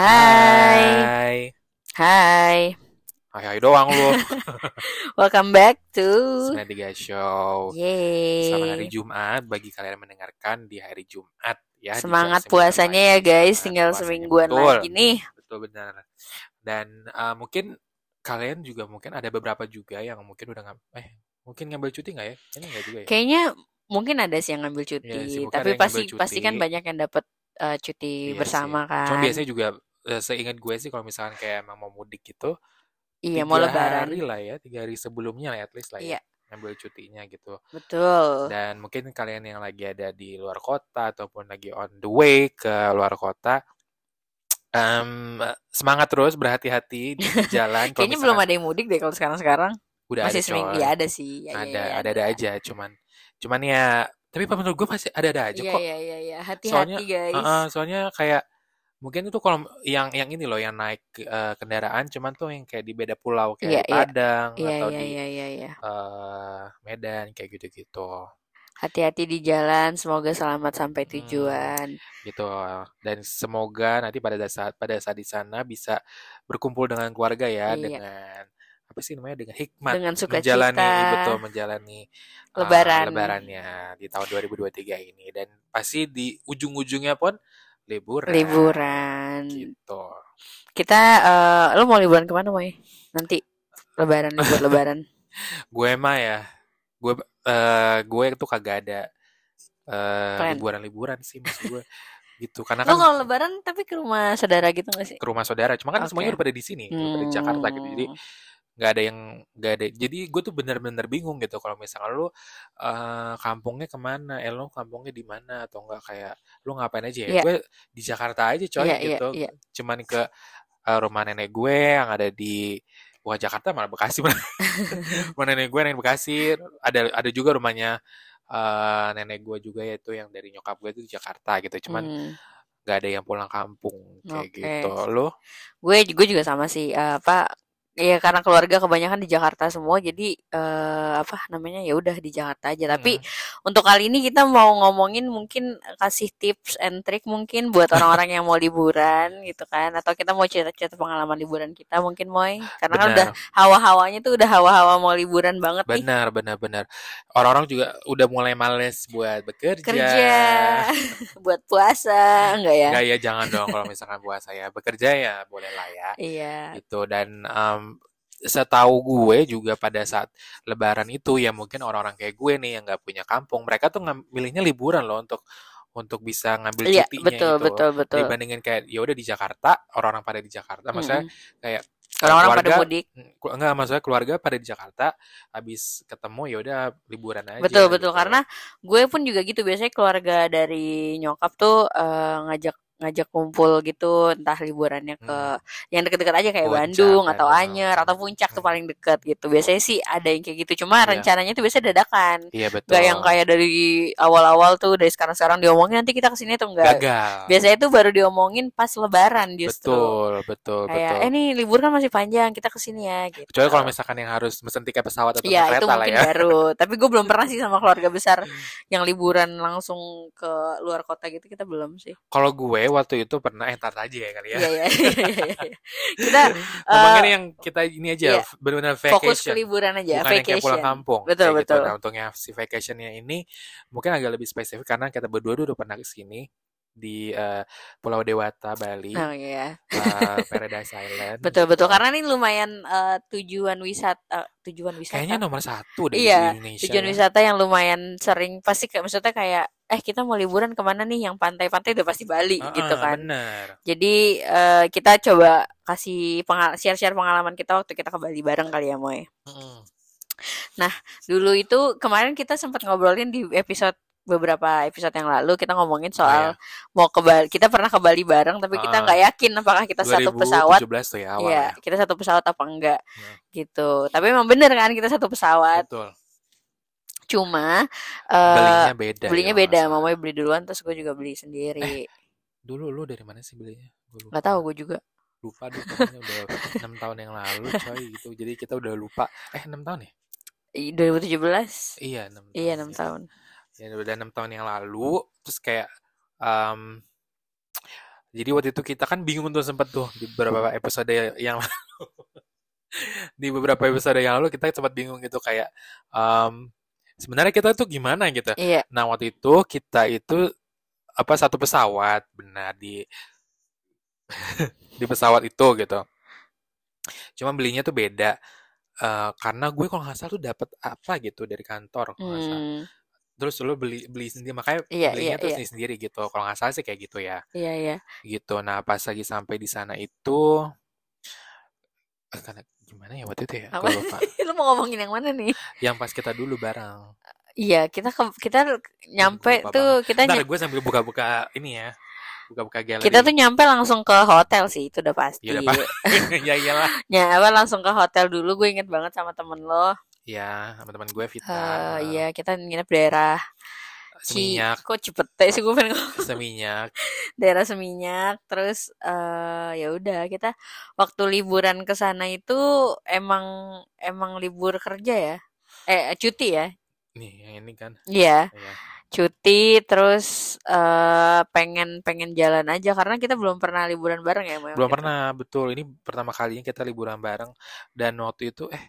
Hai. Hai. Hai. Hai hai doang lu. Welcome back to 93 Show. Yeay. Selamat hari Jumat bagi kalian yang mendengarkan di hari Jumat ya. Semangat jam 9 puasanya ya guys, tinggal puasanya, semingguan betul. lagi nih. Betul benar. Dan uh, mungkin kalian juga mungkin ada beberapa juga yang mungkin udah ngam eh mungkin ngambil cuti nggak ya? Kayaknya nggak juga ya. Kayaknya mungkin ada sih yang ngambil cuti, Iya sih, tapi pasti ngambil pasti kan banyak yang dapat eh, cuti Iya bersama sih. kan. Cuma biasanya juga seingat gue sih kalau misalkan kayak emang mau mudik gitu Iya, mau lebaran. hari lah ya, tiga hari sebelumnya lah at least lah ya Iya, ngambil cutinya gitu. betul. Dan mungkin kalian yang lagi ada di luar kota ataupun lagi on the way ke luar kota, em, semangat terus, berhati-hati di jalan. Kayaknya belum ada yang mudik deh kalau sekarang-sekarang. udah Masih ada seminggu. Ya ada sih. Ya, ada, ya, ya, ada-ada aja. Cuman, cuman ya, tapi menurut gue pasti ada-ada aja Iya, kok. iya, iya, iya. Soalnya, Hati-hati guys. uh-uh, soalnya kayak mungkin itu kalau yang yang ini loh yang naik eh, kendaraan, cuman tuh yang kayak di beda pulau kayak Iya, di iya. Padang Iya, atau iya, di iya, iya, iya. eh, Medan kayak gitu-gitu. Hati-hati di jalan, semoga selamat sampai Hmm. tujuan. gitu dan semoga nanti pada saat pada saat di sana bisa berkumpul dengan keluarga ya Iya. dengan apa sih namanya dengan hikmat Dengan menjalani sukacita. betul menjalani uh, Lebaran. lebarannya di tahun 2023 ini dan pasti di ujung-ujungnya pun liburan Liburan. gitu Kita, eh lo mau liburan ke mana, Moy? Nanti lebaran, libur lebaran. gue mah ya gue eh gue tuh kagak ada eh, Plan. liburan-liburan sih maksud gue gitu karena Lo kan kalau lebaran tapi ke rumah saudara gitu gak sih? ke rumah saudara cuma kan Oke. semuanya udah pada di sini udah pada di Jakarta gitu jadi Hmm. Nggak ada yang nggak ada jadi gue tuh bener-bener bingung gitu kalau misalnya lu eh, kampungnya ke mana eh lu kampungnya di mana atau enggak kayak lu ngapain aja ya Iya. gue di Jakarta aja coy Iya, iya, gitu iya. cuman ke eh, rumah nenek gue yang ada di Wah Jakarta malah Bekasi malah rumah nenek gue yang di Bekasi ada ada juga rumahnya eh, nenek gue juga yaitu yang dari nyokap gue itu di Jakarta gitu cuman Hmm. nggak ada yang pulang kampung kayak Oke. gitu lo Gue gue juga sama sih. eh, apa? Ya karena keluarga kebanyakan di Jakarta semua, jadi eh, apa namanya ya udah di Jakarta aja. Tapi Mm. untuk kali ini kita mau ngomongin mungkin kasih tips and trick mungkin buat orang-orang yang mau liburan gitu kan, atau kita mau cerita-cerita pengalaman liburan kita mungkin Moy. Karena kan udah hawa-hawanya tuh udah hawa-hawa mau liburan banget nih. Benar, benar, benar. Orang-orang juga udah mulai males buat bekerja. Kerja buat puasa enggak ya? Enggak ya, jangan dong kalau misalkan buat saya bekerja ya boleh lah ya. Iya. Gitu dan em, setahu gue juga pada saat Lebaran itu ya mungkin orang-orang kayak gue nih yang nggak punya kampung, mereka tuh milihnya liburan loh untuk untuk bisa ngambil Iya, cutinya betul, itu. betul, betul. Dibandingin kayak ya udah di Jakarta, orang-orang pada di Jakarta, maksudnya Mm-mm. kayak Orang-orang pada mudik. Enggak maksudnya keluarga pada di Jakarta habis ketemu ya udah liburan aja Betul, betul. gitu. Karena gue pun juga gitu. Biasanya keluarga dari nyokap tuh eh, ngajak ngajak kumpul gitu, entah liburannya ke Hmm. yang deket-deket aja kayak Puncak Bandung atau betul. Anyer atau Puncak tuh Hmm. paling deket gitu. Biasanya sih ada yang kayak gitu. Cuma Iya. rencananya tuh biasanya dadakan. Iya betul. Gak yang kayak dari awal-awal tuh dari sekarang-sekarang diomongin nanti kita ke sini tuh enggak. gagal. Biasanya tuh baru diomongin pas lebaran justru. Betul, betul, Kayak betul. eh nih libur kan masih panjang, kita ke sini ya gitu. Kecuali kalau misalkan yang harus mesen tiket pesawat atau Iya naik itu kereta lah mungkin ya. baru. Tapi gue belum pernah sih sama keluarga besar yang liburan langsung ke luar kota gitu kita belum sih. Kalau gue waktu itu pernah eh tar aja ya kali ya. Iya iya. iya, iya. kita Ngomongin eh, yang kita ini aja iya. benar-benar fokus ke vacation. liburan aja, Bukan yang kayak pulang vacation. kampung. Betul kayak gitu. betul. Nah, untungnya si vacationnya ini mungkin agak lebih spesifik karena kita berdua dulu udah pernah ke sini di eh, Pulau Dewata, Bali, Oh iya. eh, Paradise Island. Betul betul gitu. karena ini lumayan eh, tujuan wisata tujuan wisata. Kayaknya nomor satu deh Iya, di Indonesia. tujuan ya. wisata yang lumayan sering pasti kayak maksudnya kayak eh kita mau liburan ke mana nih yang pantai-pantai udah pasti Bali Ah, gitu kan. Bener. Jadi eh, kita coba kasih pengal share-share pengalaman kita waktu kita ke Bali bareng kali ya Moy. Mm-mm. Dulu itu kemarin kita sempat ngobrolin di episode beberapa episode yang lalu kita ngomongin Oh soal ya, mau ke Bali. Kita pernah ke Bali bareng tapi kita Ah. nggak yakin apakah kita satu pesawat 2017 tuh ya awal Iya, ya. kita satu pesawat apa enggak Hmm. gitu. Tapi emang bener kan kita satu pesawat. Betul. Cuma eh Belinya beda. ya, belinya kalau beda. Mamanya beli duluan terus gue juga beli sendiri. Dulu lu dari mana sih belinya? Nggak tahu gue juga. Lupa deh pokoknya udah 6 tahun yang lalu coy gitu. Jadi kita udah lupa. Eh 6 tahun ya? I- 2017. Iya 6 tahun. Iya, 6 ya. tahun. Ya udah 6 tahun yang lalu terus kayak em, Jadi waktu itu kita kan bingung tuh sempet tuh di beberapa episode yang lalu. di beberapa episode yang lalu kita sempat bingung gitu kayak um, sebenarnya kita tuh gimana gitu. Iya. Nah waktu itu kita itu apa satu pesawat benar di di pesawat itu gitu. Cuma belinya tuh beda. Uh, karena gue kalau nggak salah tuh dapat apa gitu dari kantor kalau nggak salah. Hmm. Terus lo beli beli sendiri makanya Iya, belinya iya, tuh iya. sendiri sendiri gitu. Kalau nggak salah sih kayak gitu ya. Iya, iya. Gitu. Nah pas lagi sampai di sana itu eh, karena gimana ya waktu itu ya? Apa? Lupa. Lu mau ngomongin yang mana nih? Yang pas kita dulu bareng. Iya, kita ke, kita nyampe lupa tuh kita Ntar ny- gue sambil buka-buka ini ya. Buka-buka galeri. kita tuh nyampe langsung ke hotel sih, itu udah pasti. Ya udah, Pak. ya iyalah. Ya, apa langsung ke hotel dulu. Gue inget banget sama temen lo. Ya, sama teman gue Vita. Eh, iya, kita nginep daerah Ci, Seminyak, kok Cipete sih gue pengen ngomong seminyak. daerah Seminyak. Terus eh ya udah kita waktu liburan ke sana itu emang emang libur kerja ya. Eh cuti ya. Nih, yang ini kan. Iya, Ya. cuti terus eh pengen pengen jalan aja karena kita belum pernah liburan bareng ya, Moy, Belum waktu itu. pernah, betul. Ini pertama kalinya kita liburan bareng. Dan waktu itu, eh,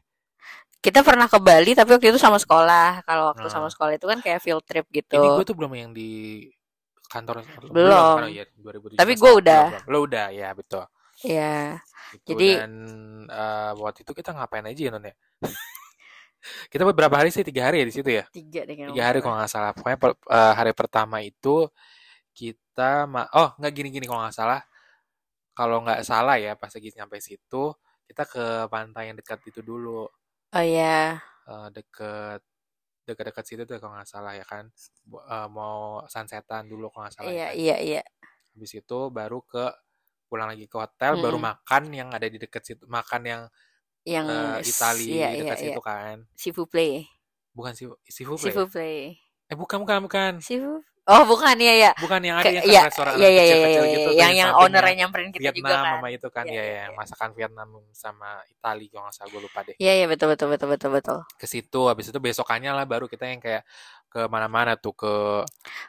Kita pernah ke Bali tapi waktu itu sama sekolah. Kalau waktu Nah. sama sekolah itu kan kayak field trip gitu. ini gue tuh belum yang di kantor. Belum. kan, ya, 2017. Tapi gue udah. Belum, belum. Lo udah, ya betul. Iya. Gitu. Jadi- Dan eh, waktu itu kita ngapain aja ya, Non ya? kita beberapa hari sih? Tiga hari ya di situ ya? Tiga deh Tiga hari kalau nggak salah. Pokoknya per- eh, hari pertama itu kita ma oh nggak gini-gini kalau nggak salah. Kalau nggak salah ya pas lagi nyampe situ kita ke pantai yang dekat itu dulu. Oh iya. Eh, deket dekat-dekat situ tuh kalau nggak salah ya kan. Bu- eh, mau sunsetan dulu kalau nggak salah. ya Iya, kan. iya, iya. Habis itu baru ke pulang lagi ke hotel baru Mm-mm. makan yang ada di dekat situ makan yang Yang eh, Itali iya, iya, dekat iya. situ kan. Sifu play. Bukan si Sifu Sifu play. Eh bukan bukan bukan. Sifu. Oh, bukan ya ya. Bukan yang ada Ke- yang iya, restoran iya, iya, iya, kecil-kecil iya, gitu iya. Yang yang sampingnya ownernya nyamperin kita Vietnam juga kan. sama itu kan Iya, ya, iya, yang iya. masakan Vietnam sama Itali kalau nggak salah gue lupa deh. Iya, iya, betul, betul, betul, betul, betul. Ke situ habis itu besokannya lah baru kita yang kayak ke mana-mana tuh ke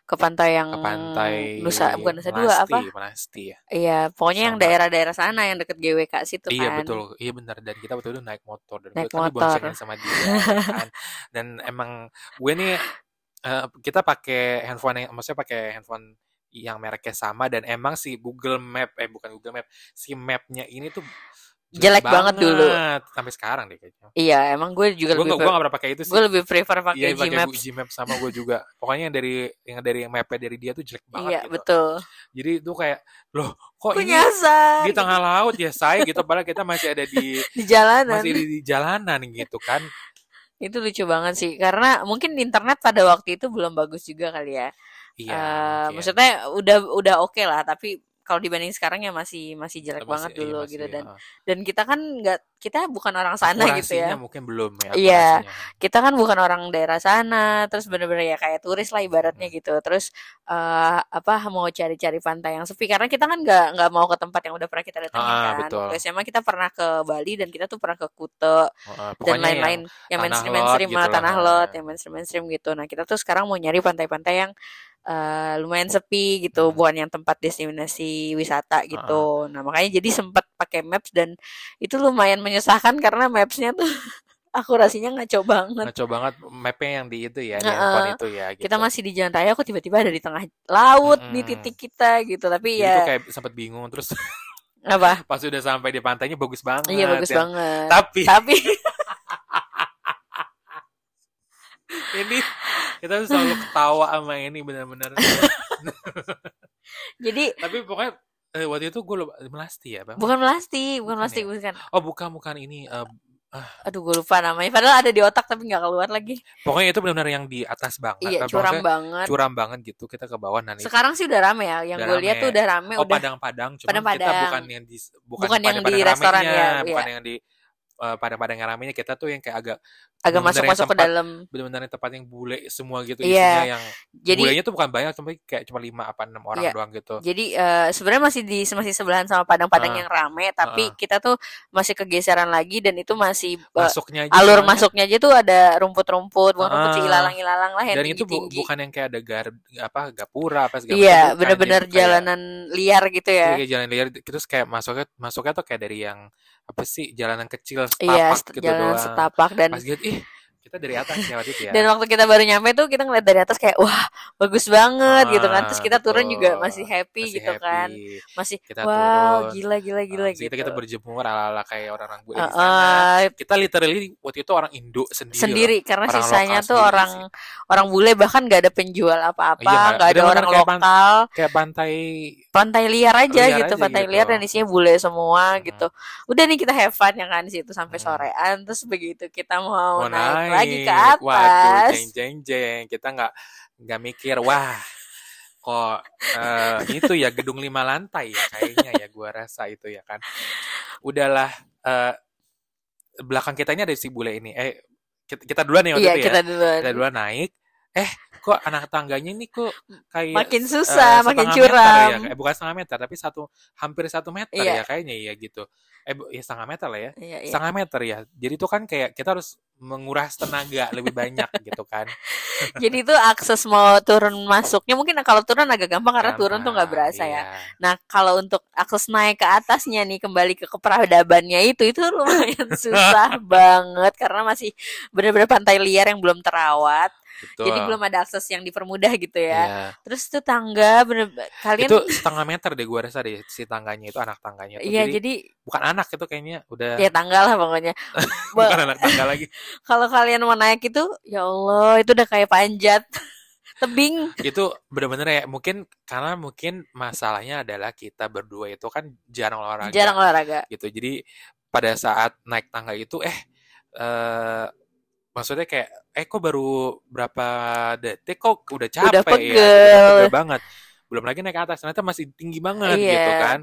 Ke pantai yang ke pantai Nusa, bukan Nusa Dua apa? Melasti ya. Iya, pokoknya yang Sama. daerah-daerah sana yang deket GWK situ Iya kan. betul, iya benar dan kita betul itu naik motor dan Naik gue kami motor. sama dia ya kan. Dan emang gue nih eh, kita pakai handphone yang maksudnya pakai handphone yang mereknya sama dan emang si Google Map eh bukan Google Map si mapnya ini tuh Jelek banget dulu. sampai sekarang deh kayaknya. Iya, emang gue juga Gue lebih gue gak pernah pakai itu sih. gue lebih prefer Iya pakai pakai Gmaps. Gmap sama gue juga. Pokoknya yang dari yang dari mapnya dari dia tuh jelek banget Iya, gitu. betul. Jadi itu kayak loh kok ini nyasar di tengah laut ya saya gitu padahal kita masih ada di di jalanan. masih di, di jalanan gitu kan. Itu lucu banget sih karena mungkin internet pada waktu itu belum bagus juga kali ya. Iya. Mungkin. maksudnya udah udah oke lah tapi kalau dibanding sekarang ya masih masih jelek Masih- banget iya, dulu masih, gitu dan heeh. dan kita kan nggak kita bukan orang sana gitu ya mungkin belum ya. Iya. kita kan bukan orang daerah sana terus bener-bener ya kayak turis lah ibaratnya Hmm. gitu terus eh apa mau cari-cari pantai yang sepi karena kita kan nggak nggak mau ke tempat yang udah pernah kita datangin Ah, kan betul. SMA kita pernah ke Bali dan kita tuh pernah ke Kuta Heeh, dan pokoknya lain-lain yang, Tanah mainstream Lot mainstream gitu tanah lot yang mainstream mainstream gitu nah kita tuh sekarang mau nyari pantai-pantai yang eh, lumayan sepi gitu Hmm. bukan yang tempat destinasi wisata gitu nah makanya jadi sempat pakai maps dan itu lumayan menyusahkan karena mapsnya tuh akurasinya ngaco banget ngaco banget mapnya yang di itu ya, di Heeh. handphone itu ya gitu. kita masih di jalan raya kok tiba-tiba ada di tengah laut nih Mm-mm. titik kita gitu tapi Jadi ya kayak sempat bingung terus apa pas udah sampai di pantainya bagus banget. iya bagus yang- banget Tapi tapi ini kita selalu ketawa sama ini benar-benar. jadi Tapi pokoknya eh, waktu itu gue lupa melasti ya, Bang. bukan melasti bukan melasti ya? bukan Oh, bukan bukan ini eh, aduh gue lupa namanya padahal ada di otak tapi nggak keluar lagi pokoknya itu benar-benar yang di atas banget. iya curam banget curam banget gitu kita ke bawah dan itu sekarang sih udah rame ya yang gue lihat tuh udah rame oh udah padang-padang cuma kita Padang-padang. bukan yang di bukan, Bukan yang di restoran ya, bukan iya. yang di eh, padang-padang yang ramenya kita tuh yang kayak agak agak yang masuk-masuk ke dalam benar-benar tempat yang bule semua gitu Iya. isinya yang jadi bulenya tuh bukan banyak tapi kayak cuma lima apa enam orang Iya. doang gitu jadi eh, sebenarnya masih di masih sebelahan sama padang-padang Ah, yang rame tapi ah. kita tuh masih kegeseran lagi dan itu masih eh, masuknya aja alur masuknya aja tuh ada rumput-rumput bukan rumput Ah. ilalang-ilalang lah yang dan itu bu- bukan yang kayak ada gar apa gapura apa segala iya Jadi tuh kayak- jalanan liar gitu Iya, ya kayak jalan liar terus kayak masuknya masuknya tuh kayak dari yang apa sih jalanan kecil iya setapak st- gitu jalanan doang. setapak dan pas lihat ih kita dari atas ya waktu itu ya dan waktu kita baru nyampe tuh kita ngeliat dari atas kayak wah bagus banget gitu kan terus Ah, kita turun juga betul. masih happy Masih gitu kan happy. masih Kita wow turun. gila gila gila Habis gitu itu kita berjemur ala-ala kayak orang-orang gue di Uh, sana uh, kita literally waktu itu orang Indo sendiri, loh. sendiri karena Orang sisanya tuh sendiri orang orang bule bahkan nggak ada penjual apa-apa Iya, nggak ada orang kayak lokal kayak pantai pantai liar aja Liar gitu aja pantai gitu. liar dan isinya bule semua Hmm. gitu udah nih kita have fun ya kan di situ sampai Hmm. sorean terus begitu kita mau mau naik, lagi ke waduh atas. jeng jeng jeng. Kita nggak nggak mikir wah kok eh, itu ya gedung lima lantai ya kayaknya ya gua rasa itu ya kan. Udahlah eh, belakang kita ini ada si bule ini. Eh kita, kita duluan ya waktu iya itu ya. kita duluan. Kita duluan naik. Eh kok anak tangganya ini kok kayak makin eh, susah makin setengah meter curam ya eh, bukan setengah meter tapi satu hampir satu meter Iya. ya kayaknya ya gitu eh ya setengah meter lah ya iya, iya. setengah meter ya jadi itu kan kayak kita harus menguras tenaga lebih banyak gitu kan jadi itu akses mau turun masuknya mungkin kalau turun agak gampang karena turun tuh nggak berasa ya iya. Nah, kalau untuk akses naik ke atasnya nih kembali ke keperadabannya itu itu lumayan susah banget karena masih benar-benar pantai liar yang belum terawat. Betul Jadi belum ada akses yang dipermudah gitu ya. Iya. Terus itu tangga bener kalian itu setengah meter deh gua rasa deh si tangganya itu anak tangganya itu Iya, jadi, jadi bukan anak itu kayaknya udah ya tangga lah pokoknya. Bukan anak tangga lagi kalau kalian mau naik itu, ya Allah, itu udah kayak panjat tebing. itu bener-bener ya mungkin karena mungkin masalahnya adalah kita berdua itu kan jarang olahraga Jarang olahraga. gitu jadi pada saat naik tangga itu eh eh maksudnya kayak eh kok baru berapa detik kok udah capek Udah ya pegel. udah pegel banget belum lagi naik ke atas ternyata masih tinggi banget Iya. gitu kan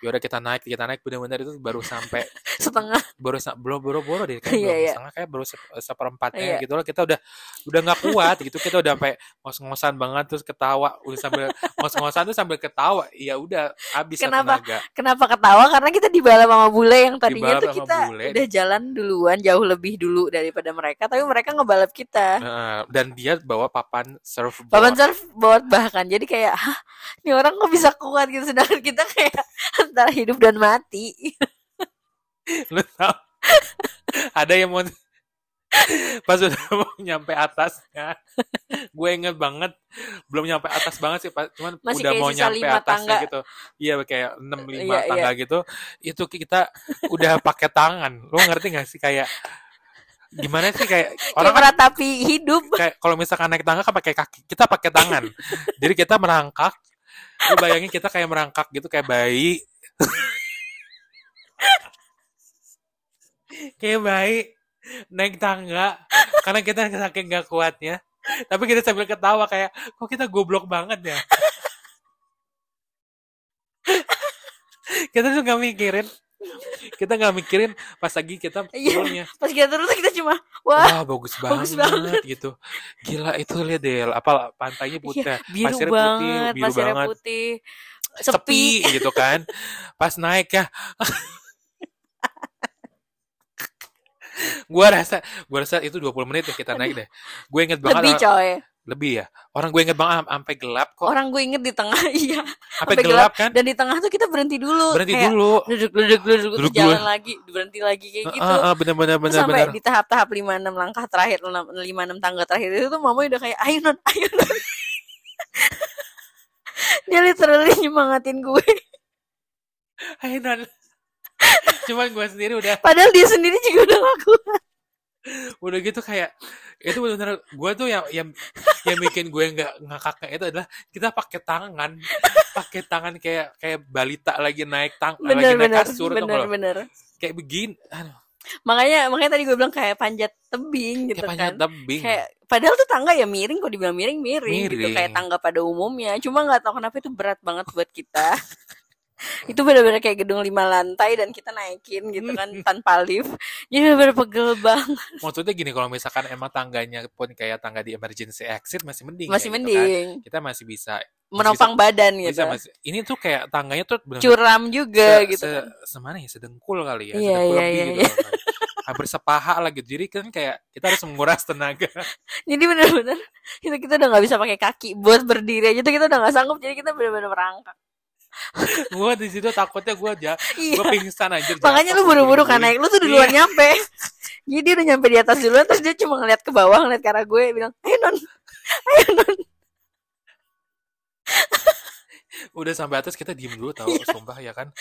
ya udah kita naik kita naik benar-benar itu baru sampai Setengah. baru belum baru baru deh kayak Iya, belum iya. setengah kayak baru se- seperempatnya Iya. gitu loh kita udah udah nggak kuat gitu kita udah sampai ngos-ngosan banget terus ketawa udah sambil ngos-ngosan tuh sambil ketawa ya udah habis Kenapa? tenaga Kenapa ketawa? Karena kita dibalap sama bule yang tadinya Dibalap tuh kita bule. udah jalan duluan jauh lebih dulu daripada mereka, tapi mereka ngebalap kita. Heeh, dan dia bawa papan surfboard Papan surfboard bahkan jadi kayak, hah, ini orang kok bisa kuat gitu, sedangkan kita kayak antara hidup dan mati. lu tahu ada yang mau pas udah mau nyampe atasnya gue inget banget belum nyampe atas banget sih pas cuman Masih udah kayak mau nyampe atasnya tangga. gitu iya kayak enam lima Iya, iya. tangga gitu itu kita udah pakai tangan lo ngerti gak sih kayak gimana sih kayak Kayak orang kan meratapi hidup. kayak kalau misalkan naik tangga kan pakai kaki kita pakai tangan jadi kita merangkak lu bayangin kita kayak merangkak gitu kayak bayi kayak bayi naik tangga. Karena kita saking gak kuatnya. Tapi kita sambil ketawa kayak kok kita goblok banget ya? Kita tuh gak mikirin. Kita nggak mikirin pas lagi kita Iya. turunnya. Pas kita turun kita cuma, wah, wah bagus banget, bagus banget. gitu. Gila itu lihat deh apa pantainya putih. iya, biru pasirnya banget, putih biru pasirnya banget. putih, sepi. sepi. gitu kan pas naik ya gua rasa gua rasa itu 20 menit ya kita naik deh gue inget banget Lebih coy. lebih ya orang gue inget banget am- sampai gelap kok Orang gue inget di tengah, iya. sampai sampai gelap kan Dan di tengah tuh kita berhenti dulu. berhenti kayak, dulu Duduk, duduk, duduk, duduk, jalan dulu. lagi, berhenti lagi kayak gitu. Heeh, heeh, bener bener bener sampai bener di tahap-tahap 5-6 langkah terakhir, 5-6 tangga terakhir itu tuh mama udah kayak, ayo non, ayo non. Dia literally nyemangatin gue. ayo non cuman gue sendiri udah Padahal dia sendiri juga udah ngaku. udah gitu kayak itu benar-benar gue tuh yang yang yang bikin gue nggak ngakaknya itu adalah kita pakai tangan pakai tangan kayak kayak balita lagi naik tang lagi naik kasur tuh bener-bener. kayak begini aduh Makanya makanya tadi gue bilang kayak panjat tebing gitu kayak panjat kan. tebing Kayak padahal tuh tangga ya miring kok dibilang miring miring, gitu Miring. kayak tangga pada umumnya. Cuma nggak tahu kenapa itu berat banget buat kita. itu benar-benar kayak gedung lima lantai dan kita naikin gitu kan tanpa lift jadi benar-benar pegel banget Maksudnya gini, kalau misalkan emang tangganya pun kayak tangga di emergency exit masih mending. masih kayak gitu kan. mending Kita masih bisa menopang badan bisa gitu masih. Ini tuh kayak tangganya tuh benar curam juga gitu se, kan semana ya sedengkul kali ya, Iya, sedengkul iya, lebih iya, gitu. loh. Hampir sepaha lah gitu. Jadi kan kayak kita harus menguras tenaga. jadi benar-benar itu kita udah nggak bisa pakai kaki buat berdiri aja tuh kita udah nggak sanggup jadi kita benar-benar merangkak gua di situ takutnya gua aja iya gua pingsan aja. makanya lu buru-buru kan naik lu tuh duluan nyampe jadi dia udah nyampe di atas duluan terus dia cuma ngeliat ke bawah ngeliat ke arah gue bilang ayo non ayo non Udah sampai atas kita diem dulu tahu Iya. sumpah ya kan.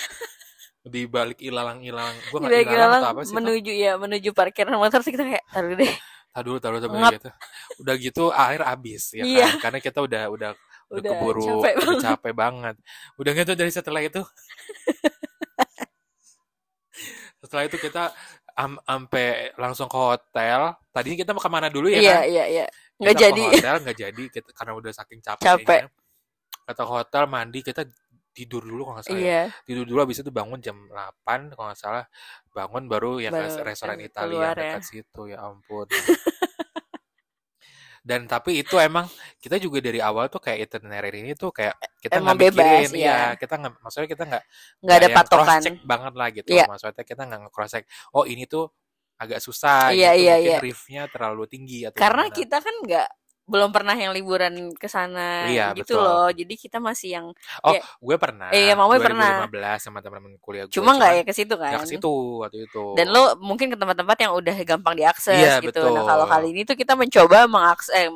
Di balik ilalang-ilalang. Gua nggak ilalang atau apa sih? Tau? menuju ya menuju parkiran motor terus kita kayak taruh deh Taduh, taduh, taduh, Ngap. gitu. Udah gitu air habis ya Iya. kan. Karena kita udah udah udah, Udah keburu capek udah banget. capek banget. Udah gitu dari setelah itu setelah itu kita am ampe langsung ke hotel. Tadinya kita mau ke mana dulu ya iya kan? iya iya nggak Kita jadi ke hotel nggak jadi kita, karena udah saking capek. Capek. Kata ke hotel mandi kita tidur dulu kalau nggak salah. ya. iya Tidur dulu habis itu bangun jam 8 kalau nggak salah. Bangun baru yang Baru restoran Italia keluar ya. dekat situ ya ampun. Dan tapi itu emang kita juga dari awal tuh kayak itinerary ini tuh kayak kita Emang nggak mikirin bebas, ya iya. kita nggak maksudnya kita nggak nggak ada patokan cross check banget lah gitu Iya. maksudnya kita nggak nge-cross check oh ini tuh agak susah Iya, gitu iya, mungkin iya. riffnya terlalu tinggi atau karena gimana. kita kan nggak belum pernah yang liburan ke sana Iya, gitu betul. loh jadi kita masih yang oh ya- gue pernah Iya, Mama pernah. 2015 sama teman-teman kuliah gue cuma nggak ya ke situ kan nggak ke situ waktu itu dan lo mungkin ke tempat-tempat yang udah gampang diakses Iya, gitu nah betul. kalau kali ini tuh kita mencoba mengakses eh,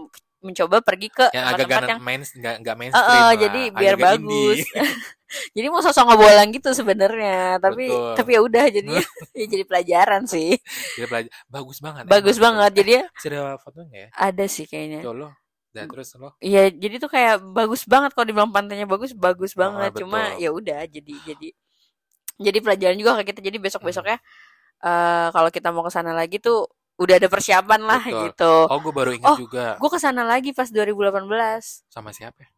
mencoba pergi ke yang agak gak yang main nggak nggak Eh, mainstream eh, lah, jadi biar bagus jadi mau sosok ngebolang gitu sebenarnya tapi Betul. tapi ya udah jadi ya jadi pelajaran sih Dia belajar bagus banget bagus emang. banget jadi ya Masih ada fotonya ya ada sih kayaknya tuh lo dan terus lo Iya, jadi tuh kayak bagus banget kalau dibilang pantainya bagus, bagus banget. betul. Cuma ya udah, jadi jadi jadi pelajaran juga ke kita. Jadi besok besoknya eh kalau kita mau ke sana lagi tuh udah ada persiapan lah Betul. gitu. oh gue baru ingat Oh, juga Gue ke sana lagi pas 2018, sama siapa ya?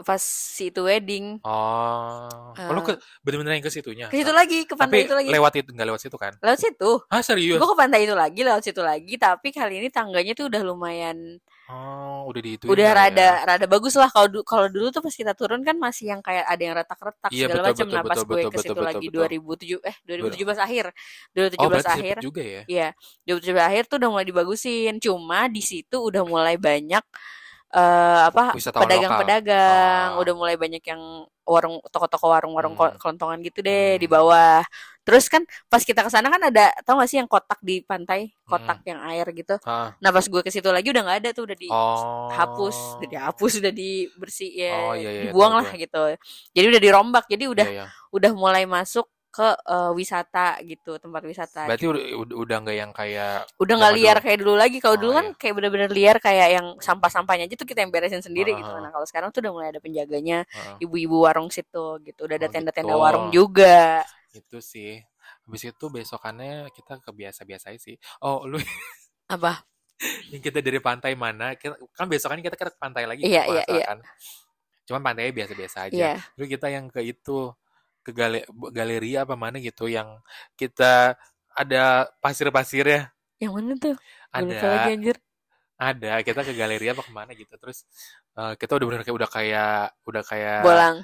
pas si itu wedding. oh oh lo ke bener-bener yang ke situnya Ke situ lagi, ke pantai tapi itu lagi. lewat itu nggak lewat situ kan Lewat situ. ah serius Gue ke pantai itu lagi, lewat situ lagi. Tapi kali ini tangganya tuh udah lumayan, oh udah di itu udah rada rada bagus lah. Kalau du- kalau dulu tuh pas kita turun kan masih yang kayak ada yang retak-retak Iya, segala betul, macam. betul, Nah pas betul, gue betul, ke situ betul, lagi betul, 2007 eh 2017 akhir, 2017 oh akhir. juga ya Iya, 2017 akhir tuh udah mulai dibagusin. Cuma di situ udah mulai banyak eh apa pedagang-pedagang, lokal. udah mulai banyak yang warung toko-toko warung-warung Hmm. kelontongan gitu deh Hmm. di bawah. Terus kan pas kita ke sana kan ada tau gak sih yang kotak di pantai, Hmm. kotak yang air gitu. ah Nah, pas gue ke situ lagi udah nggak ada tuh udah dihapus, oh udah dihapus, udah dibersih ya, Oh, iya, iya, dibuang tahu lah gitu. Jadi udah dirombak. Jadi udah Iya, iya. udah mulai masuk ke eh, wisata gitu, tempat wisata. berarti udah udah- udah nggak yang kayak udah nggak liar dulu. kayak dulu lagi kalau Oh, dulu kan iya. kayak bener-bener liar kayak yang sampah-sampahnya aja tuh kita yang beresin sendiri gitu Ah. nah kalau sekarang tuh udah mulai ada penjaganya Heeh. ibu-ibu warung situ gitu udah ada Oh, tenda-tenda gitu. warung juga itu sih habis itu besokannya kita ke biasa-biasa sih oh lu apa yang kita dari pantai mana kita, kan besokannya kita ke pantai lagi Iya, iya, iya. kan cuman pantainya biasa-biasa aja Iya. Terus kita yang ke itu ke gale, galeri apa mana gitu yang kita ada pasir-pasirnya. Yang mana tuh? Ada. lagi anjir. Ada. Kita ke galeri apa ke mana gitu. Terus eh, kita udah bener kayak udah kayak udah kayak bolang.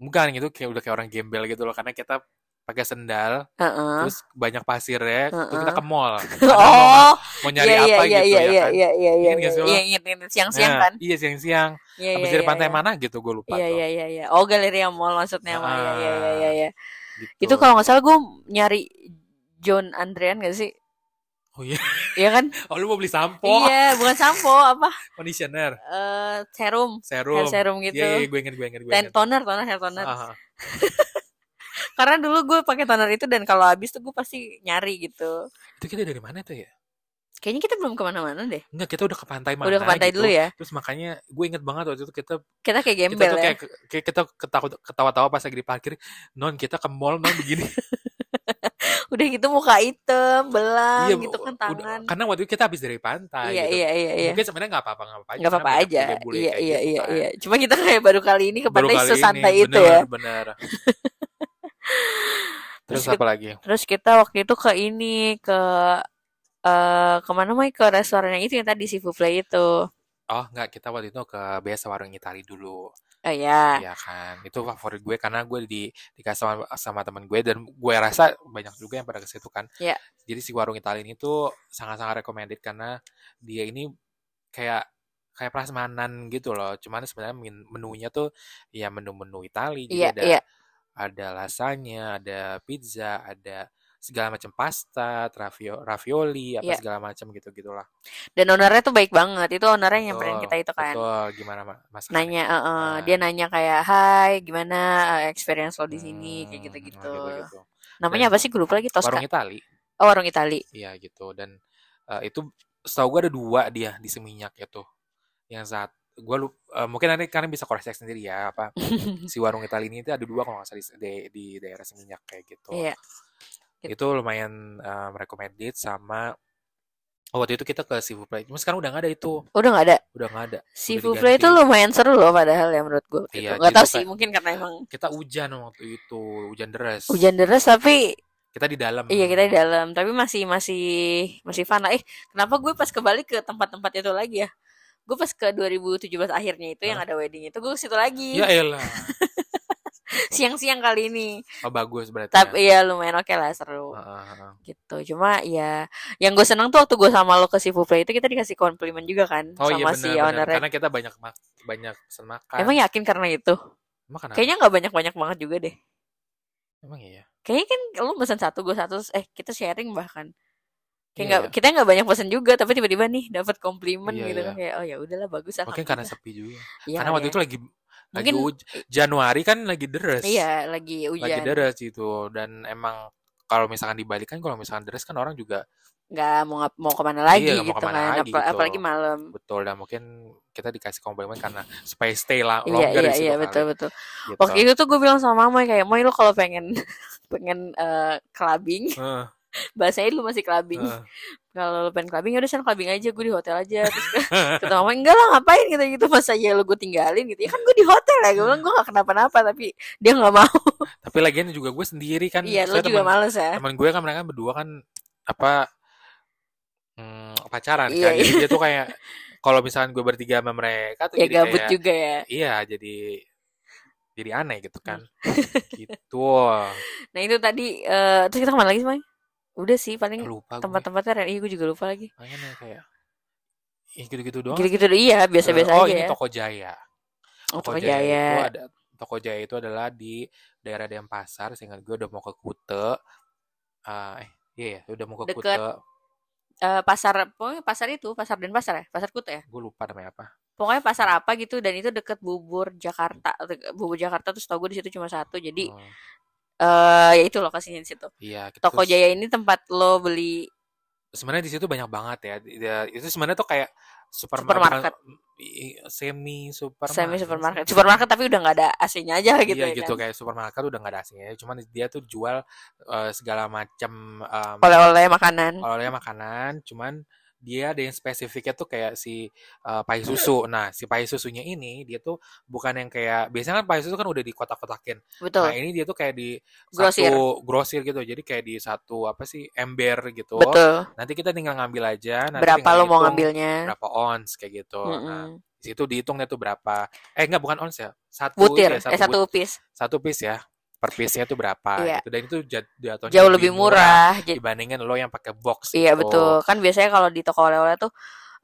Bukan gitu kayak udah kayak orang gembel gitu loh. Karena kita pakai sendal Heeh. terus banyak pasirnya terus kita ke mall. Oh. mau nyari iya iya apa iya gitu iya ya iya kan? iya iya iya lo? iya inget inget siang-siang Nah, kan? iya siang-siang. Iya habis iya dari iya, pantai iya. mana gitu gue lupa iya iya iya iya. Oh galeri yang mall maksudnya mah iya iya iya iya iya. Gitu. itu kalau nggak salah gue nyari John Andrean gak sih? Oh iya. Iya kan? Oh lu mau beli sampo? Iya bukan sampo apa? Conditioner. Eh serum. Serum. Hair serum gitu. Iya iya gue inget gue inget gue inget toner toner hair toner. Ah, ah. karena dulu gue pakai toner itu dan kalau habis tuh gue pasti nyari gitu itu kita dari mana tuh ya kayaknya kita belum ke mana-mana deh Enggak, kita udah ke pantai mana udah ke pantai gitu. dulu ya Terus makanya gue inget banget waktu itu kita kita kayak kita gembel tuh ya kayak, kita ketawa ketawa-tawa pas lagi di parkir. Non kita ke mall non begini. udah gitu muka hitam belang iya, gitu kan udah- tangan karena waktu itu kita habis dari pantai iya gitu. iya iya iya Mungkin sebenarnya nggak apa-apa nggak apa-apa aja. nggak apa-apa aja iya iya gitu iya kan. iya cuma kita kayak baru kali ini ke pantai sesantai ini, itu bener, ya Bener. Terus Terus apa lagi? Terus kita waktu itu ke ini ke eh ke mana mau ke restoran yang itu yang tadi seafood play itu. Oh, enggak, kita waktu itu ke biasa warung Itali dulu. Oh ya. Iya kan, itu favorit gue karena gue di dikasih sama, sama teman gue dan gue rasa banyak juga yang pada ke situ kan. Iya. Jadi si warung Itali ini tuh sangat-sangat recommended karena dia ini kayak kayak prasmanan gitu loh. Cuman sebenarnya men- menunya tuh ya menu-menu Itali. Iya, ada iya. Ada lasagna, ada pizza, ada segala macam pasta, ravio- ravioli, apa Iya. segala macam gitu-gitulah. Dan ownernya tuh baik banget. Itu ownernya yang nyamperin kita itu kan. betul. Gimana ma- masakannya? Nanya, eh, eh, Nah. dia nanya kayak, "Hai, gimana eh, experience lo di sini?" kayak Hmm, gitu-gitu. nah, gitu-gitu. Namanya Dan apa sih? Lupa lagi. Tosca. warung Itali. Oh, warung Itali. Iya gitu dan eh, itu setahu gue ada dua dia di Seminyak itu. Yang saat gue lu eh, mungkin nanti kalian bisa koreksi sendiri ya apa si warung Itali ini itu ada dua kalau nggak salah di, di, di daerah Seminyak kayak gitu. Iya. Gitu. Itu lumayan um, recommended sama oh, waktu itu kita ke Seafood Play. Cuma sekarang udah nggak ada itu, Udah nggak ada. udah nggak ada. Seafood play itu lumayan seru loh padahal ya menurut gue. Gitu. Iya, Gak tau sih, mungkin karena emang Kita hujan waktu itu, hujan deras. hujan deras tapi Kita di dalam. iya kita di dalam. Tapi masih masih masih fun lah. Eh kenapa gue pas kembali ke tempat-tempat itu lagi ya? Gue pas ke 2017 akhirnya itu yang ada wedding itu gue ke situ lagi. Ya elah. Siang-siang kali ini. Oh bagus berarti. Tapi ya. iya lumayan oke lah seru. Heeh, heeh. gitu cuma ya yang gue seneng tuh waktu gue sama lo ke seafood play itu kita dikasih komplimen juga kan Oh iya sama si benar, benar. ownernya Karena kita banyak mak banyak pesan makan. emang yakin karena itu Emang kenapa? kayaknya nggak banyak banyak banget juga deh Emang iya. kayaknya kan lo pesan satu gue satu eh kita sharing bahkan kayak Iya, nggak iya. kita nggak banyak pesan juga tapi tiba-tiba nih dapat komplimen Iya, gitu iya. kan kayak oh ya udahlah bagus Mungkin karena sepi juga. Iya karena waktu ya. itu lagi lagi Mungkin- huj- Januari kan lagi deres. iya lagi Lagi hujan deres gitu dan emang kalau misalkan dibalik kan kalau misalkan deres kan orang juga nggak mau ngap- mau ke mana lagi Iya, nggak mau gitu ke mana kan lagi Apa- gitu. apalagi malam betul dan mungkin kita dikasih komplimen karena supaya stay lah iya longer iya situ iya kali, betul betul gitu. waktu itu tuh gue bilang sama mama kayak Moy lo kalau pengen pengen eh, clubbing Heeh, bahasanya lu masih clubbing heeh. kalau lu pengen clubbing ya udah sana clubbing aja gue di hotel aja terus kata mama enggak lah ngapain gitu gitu masa ya lu gue tinggalin gitu ya kan gue di hotel ya gue bilang gue gak kenapa-napa tapi dia nggak mau Tapi lagian juga gue sendiri kan. iya lu juga temen- males ya teman gue kan mereka berdua kan apa hmm, pacaran Iya, kan jadi iya. dia tuh kayak kalau misalkan gue bertiga sama mereka tuh ya jadi gabut kayak juga ya iya jadi jadi aneh gitu kan Hmm. gitu nah itu tadi eh terus kita ke mana lagi sih? Udah sih paling lupa tempat-tempatnya iya gue juga lupa lagi. Makanya kayak ya gitu-gitu doang gitu-gitu iya biasa-biasa Eh, oh aja ini ya. Toko Jaya. Oh Toko Toko Jaya itu Jaya. ada Toko Jaya itu adalah di daerah Denpasar sehingga gue udah mau ke Kute. Ah, eh iya ya udah mau ke Deket. Kute Eh, pasar pokoknya pasar itu pasar dan pasar ya? Pasar Kuta ya? Gue lupa namanya apa. Pokoknya pasar apa gitu dan itu deket bubur Jakarta bubur Jakarta terus tau gue di situ cuma satu jadi Oh, eh ya itu lokasinya di situ. Iya kita Toko Jaya ini tempat lo beli sebenarnya di situ banyak banget ya. Dia- itu sebenarnya tuh kayak super Supermarket. semi supermarket. Semi supermarket. Supermarket tapi udah nggak ada AC-nya aja gitu iya ya gitu. kan? Kayak supermarket udah nggak ada aslinya cuman dia tuh jual eh, segala macam um, oleh-oleh makanan. oleh makanan. Cuman dia ada yang spesifiknya tuh kayak si eh, pai susu. Nah si pai susunya ini dia tuh bukan yang kayak biasanya kan pai susu kan udah dikotak-kotakin. Betul. Nah ini dia tuh kayak di Grosir. satu grosir gitu. Jadi kayak di satu apa sih ember gitu. Betul. Nanti kita tinggal ngambil aja nanti berapa lo mau ngambilnya? berapa ons kayak gitu. Nah Mm-mm. di situ dihitungnya tuh berapa. Eh enggak bukan ons ya. Satu butir. ya, eh satu piece. satu piece ya per piece-nya tuh berapa Iya. gitu dan itu jat- jatuhnya jauh lebih murah Jadi- dibandingin lo yang pakai box iya gitu. betul kan biasanya kalau di toko oleh-oleh tuh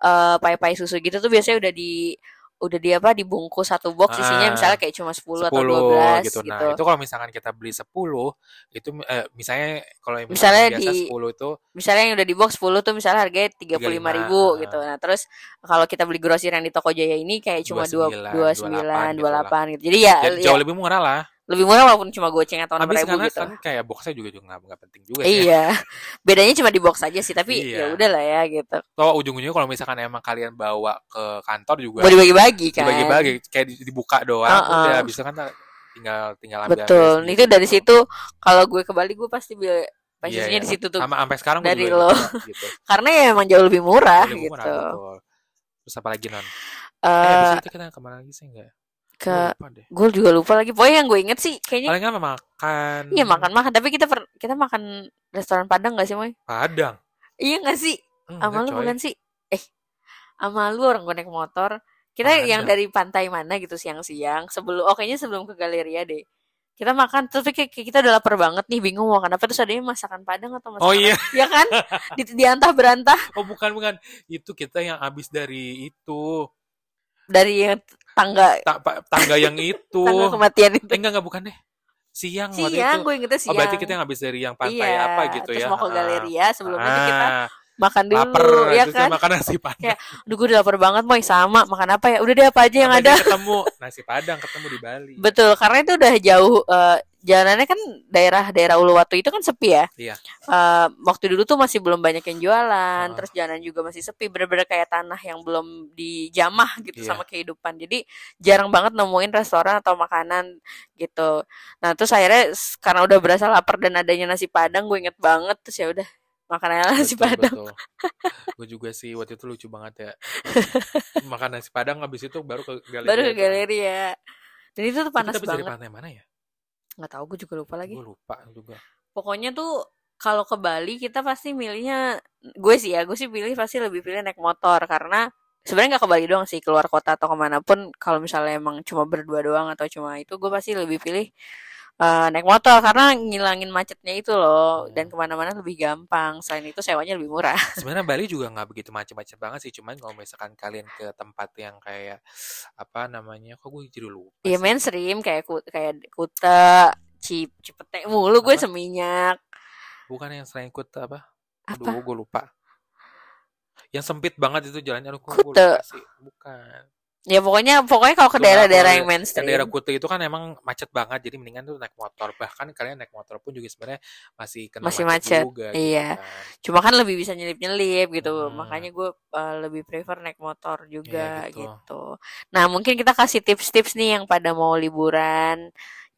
eh pai-pai susu gitu tuh biasanya udah di udah di apa dibungkus satu box isinya Ah, misalnya kayak cuma 10, 10 atau 12 gitu. gitu. Nah, itu kalau misalkan kita beli 10 itu eh, misalnya kalau yang Misalnya biasa di- 10 itu Misalnya yang udah di box 10 tuh misalnya harganya 35 ribu 35, gitu. Nah, terus kalau kita beli grosir yang di toko Jaya ini kayak cuma 29, 29, 29, 28 gitu. Jadi ya, jadi ya jauh lebih murah lah. Lebih murah walaupun cuma goceng atau 6 Habis ribu gitu. kan kayak boxnya juga juga nggak penting juga ya. Iya. Bedanya cuma di box aja sih, tapi ya Iya. udahlah ya gitu. Toh ujung-ujungnya kalau misalkan emang kalian bawa ke kantor juga Mau dibagi-bagi kan. dibagi-bagi kayak di- dibuka doang Uh-uh. udah bisa kan tinggal tinggal ambil Betul. Itu dari situ kalau gue ke Bali gue pasti beli pai Iya, iya. di situ tuh. sama sampai sekarang Dari lo. gitu, gitu. Karena ya emang jauh lebih murah Lebih murah, gitu. betul. Terus apa lagi non? Eh, Eh, habis itu kita ke mana lagi sih enggak? Ke gue juga lupa lagi. Pokoknya yang gue inget sih kayaknya Paling apa makan? iya makan makan. Tapi kita per, kita makan restoran Padang gak sih Moy? Padang. iya gak sih? Enggak, sama lu bukan sih? Eh sama lu orang gue naik motor. Kita Padang. yang dari pantai mana gitu siang-siang. Sebelum oh kayaknya sebelum ke Galeria deh. Kita makan tapi kayak kayak kita udah lapar banget nih bingung mau makan apa. Terus adanya masakan Padang atau masakan Oh iya. ya kan? Di, diantah berantah Oh bukan bukan. Itu kita yang habis dari itu. Dari yang tangga Ta- tangga yang itu. tangga kematian itu Eh, enggak enggak bukan deh. Siang waktu siang itu. gue ingetnya siang Oh berarti kita yang habis dari yang pantai iya, apa gitu terus ya. mau ke Ah. Galeria sebelumnya tuh kita Ah, makan dulu lapar ya kan makan nasi padang. Kayak, Aduh gue udah lapar banget Moy sama makan apa ya udah deh apa aja yang Apa ada ketemu nasi padang ketemu di Bali. betul karena itu udah jauh eh, jalanannya kan daerah-daerah Uluwatu itu kan sepi ya Iya. Eh, waktu dulu tuh masih belum banyak yang jualan Ah. terus jalanan juga masih sepi bener-bener kayak tanah yang belum dijamah gitu Iya. sama kehidupan jadi jarang banget nemuin restoran atau makanan gitu nah terus akhirnya karena udah berasa lapar dan adanya nasi padang gue inget banget terus ya udah makan nasi padang betul. Gue juga sih waktu itu lucu banget ya. Makan nasi padang habis itu baru ke galeri. baru ke galeri ya dan itu tuh panas Kita banget pantai mana ya? nggak tahu gue juga lupa lagi Gue lupa juga. pokoknya tuh kalau ke Bali kita pasti milihnya gue sih ya gue sih pilih pasti lebih pilih naik motor karena sebenarnya nggak ke Bali doang sih keluar kota atau ke mana pun kalau misalnya emang cuma berdua doang atau cuma itu gue pasti lebih pilih eh, naik motor karena ngilangin macetnya itu loh dan ke mana-mana lebih gampang selain itu sewanya lebih murah Sebenarnya Bali juga nggak begitu macam-macam banget sih, cuman kalau misalkan kalian ke tempat yang kayak apa namanya, kok gue jadi lupa Iya mainstream kayak ku- kayak Kuta Cip Cipete mulu gue Apa? seminyak Bukan yang selain Kuta apa? apa Aduh, gue lupa. Yang sempit banget itu jalannya, Kuta. lupa sih. Bukan. Ya pokoknya pokoknya kalau ke daerah-daerah yang mainstream daerah Kuta itu kan emang macet banget, jadi mendingan tuh naik motor. Bahkan kalian naik motor pun juga sebenarnya masih kena Masih macet, macet, juga. gitu iya. kan. cuma kan lebih bisa nyelip-nyelip gitu Hmm. makanya gue uh, lebih prefer naik motor juga Iya, gitu. gitu nah mungkin kita kasih tips-tips nih yang pada mau liburan